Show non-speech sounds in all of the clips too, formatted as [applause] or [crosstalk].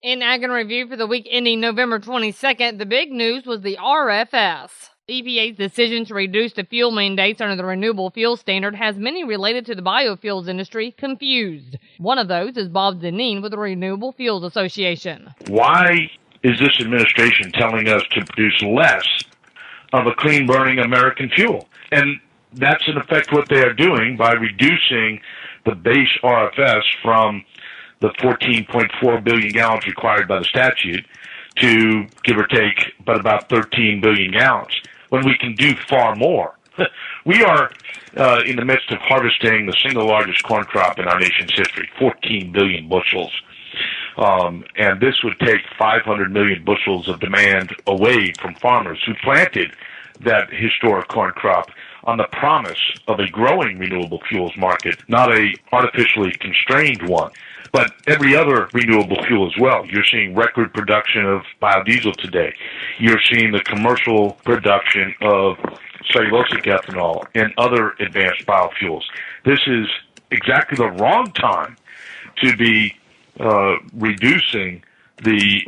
In Ag and Review for the week ending November 22nd, the big news was the RFS. EPA's decision to reduce the fuel mandates under the renewable fuel standard has many related to the biofuels industry confused. One of those is Bob Dinneen with the Renewable Fuels Association. Why is this administration telling us to produce less of a clean burning American fuel? And that's in effect what they are doing by reducing the base RFS from the 14.4 billion gallons required by the statute to give or take but about 13 billion gallons when we can do far more. [laughs] we are uh, in the midst of harvesting the single largest corn crop in our nation's history, 14 billion bushels. Um, and this would take 500 million bushels of demand away from farmers who planted that historic corn crop on the promise of a growing renewable fuels market, not a artificially constrained one. But every other renewable fuel as well. You're seeing record production of biodiesel today. You're seeing the commercial production of cellulosic ethanol and other advanced biofuels. This is exactly the wrong time to be uh, reducing the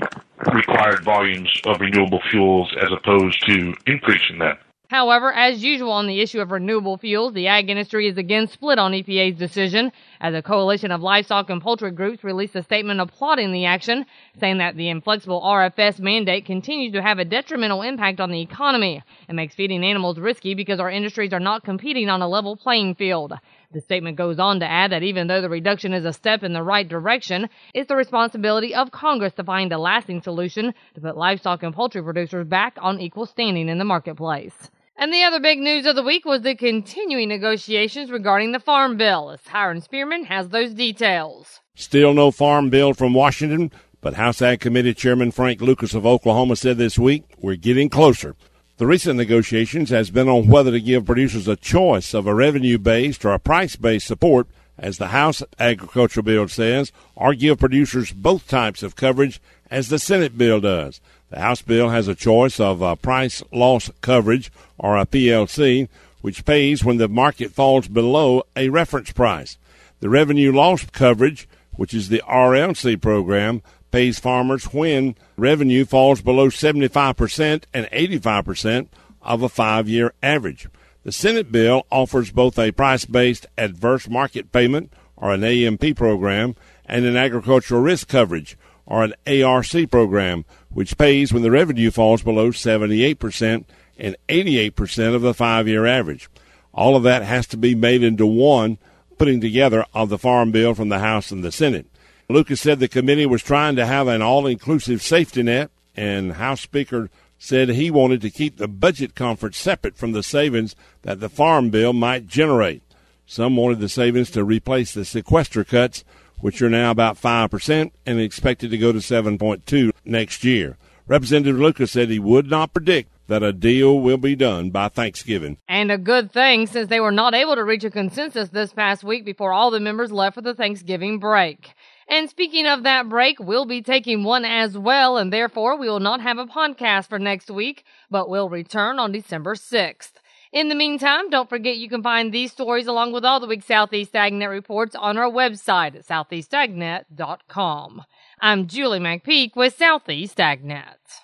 required volumes of renewable fuels as opposed to increasing them. However, as usual on the issue of renewable fuels, the ag industry is again split on EPA's decision as a coalition of livestock and poultry groups released a statement applauding the action, saying that the inflexible RFS mandate continues to have a detrimental impact on the economy and makes feeding animals risky because our industries are not competing on a level playing field. The statement goes on to add that even though the reduction is a step in the right direction, it's the responsibility of Congress to find a lasting solution to put livestock and poultry producers back on equal standing in the marketplace. And the other big news of the week was the continuing negotiations regarding the Farm Bill, as Hiram Spearman has those details. Still no Farm Bill from Washington, but House Ag Committee Chairman Frank Lucas of Oklahoma said this week, we're getting closer. The recent negotiations has been on whether to give producers a choice of a revenue-based or a price-based support, as the House Agricultural Bill says, or give producers both types of coverage as the Senate bill does. The House bill has a choice of a price loss coverage, or a PLC, which pays when the market falls below a reference price. The revenue loss coverage, which is the RLC program, pays farmers when revenue falls below 75% and 85% of a five year average. The Senate bill offers both a price based adverse market payment, or an AMP program, and an agricultural risk coverage, or an ARC program, which pays when the revenue falls below 78% and 88% of the five year average. All of that has to be made into one putting together of the Farm Bill from the House and the Senate. Lucas said the committee was trying to have an all inclusive safety net, and House Speaker said he wanted to keep the budget conference separate from the savings that the Farm Bill might generate. Some wanted the savings to replace the sequester cuts which are now about 5% and expected to go to 7.2 next year. Representative Lucas said he would not predict that a deal will be done by Thanksgiving. And a good thing since they were not able to reach a consensus this past week before all the members left for the Thanksgiving break. And speaking of that break, we'll be taking one as well, and therefore we will not have a podcast for next week, but we'll return on December 6th. In the meantime, don't forget you can find these stories along with all the week's Southeast AgNet reports on our website at southeastagnet.com. I'm Julie McPeak with Southeast AgNet.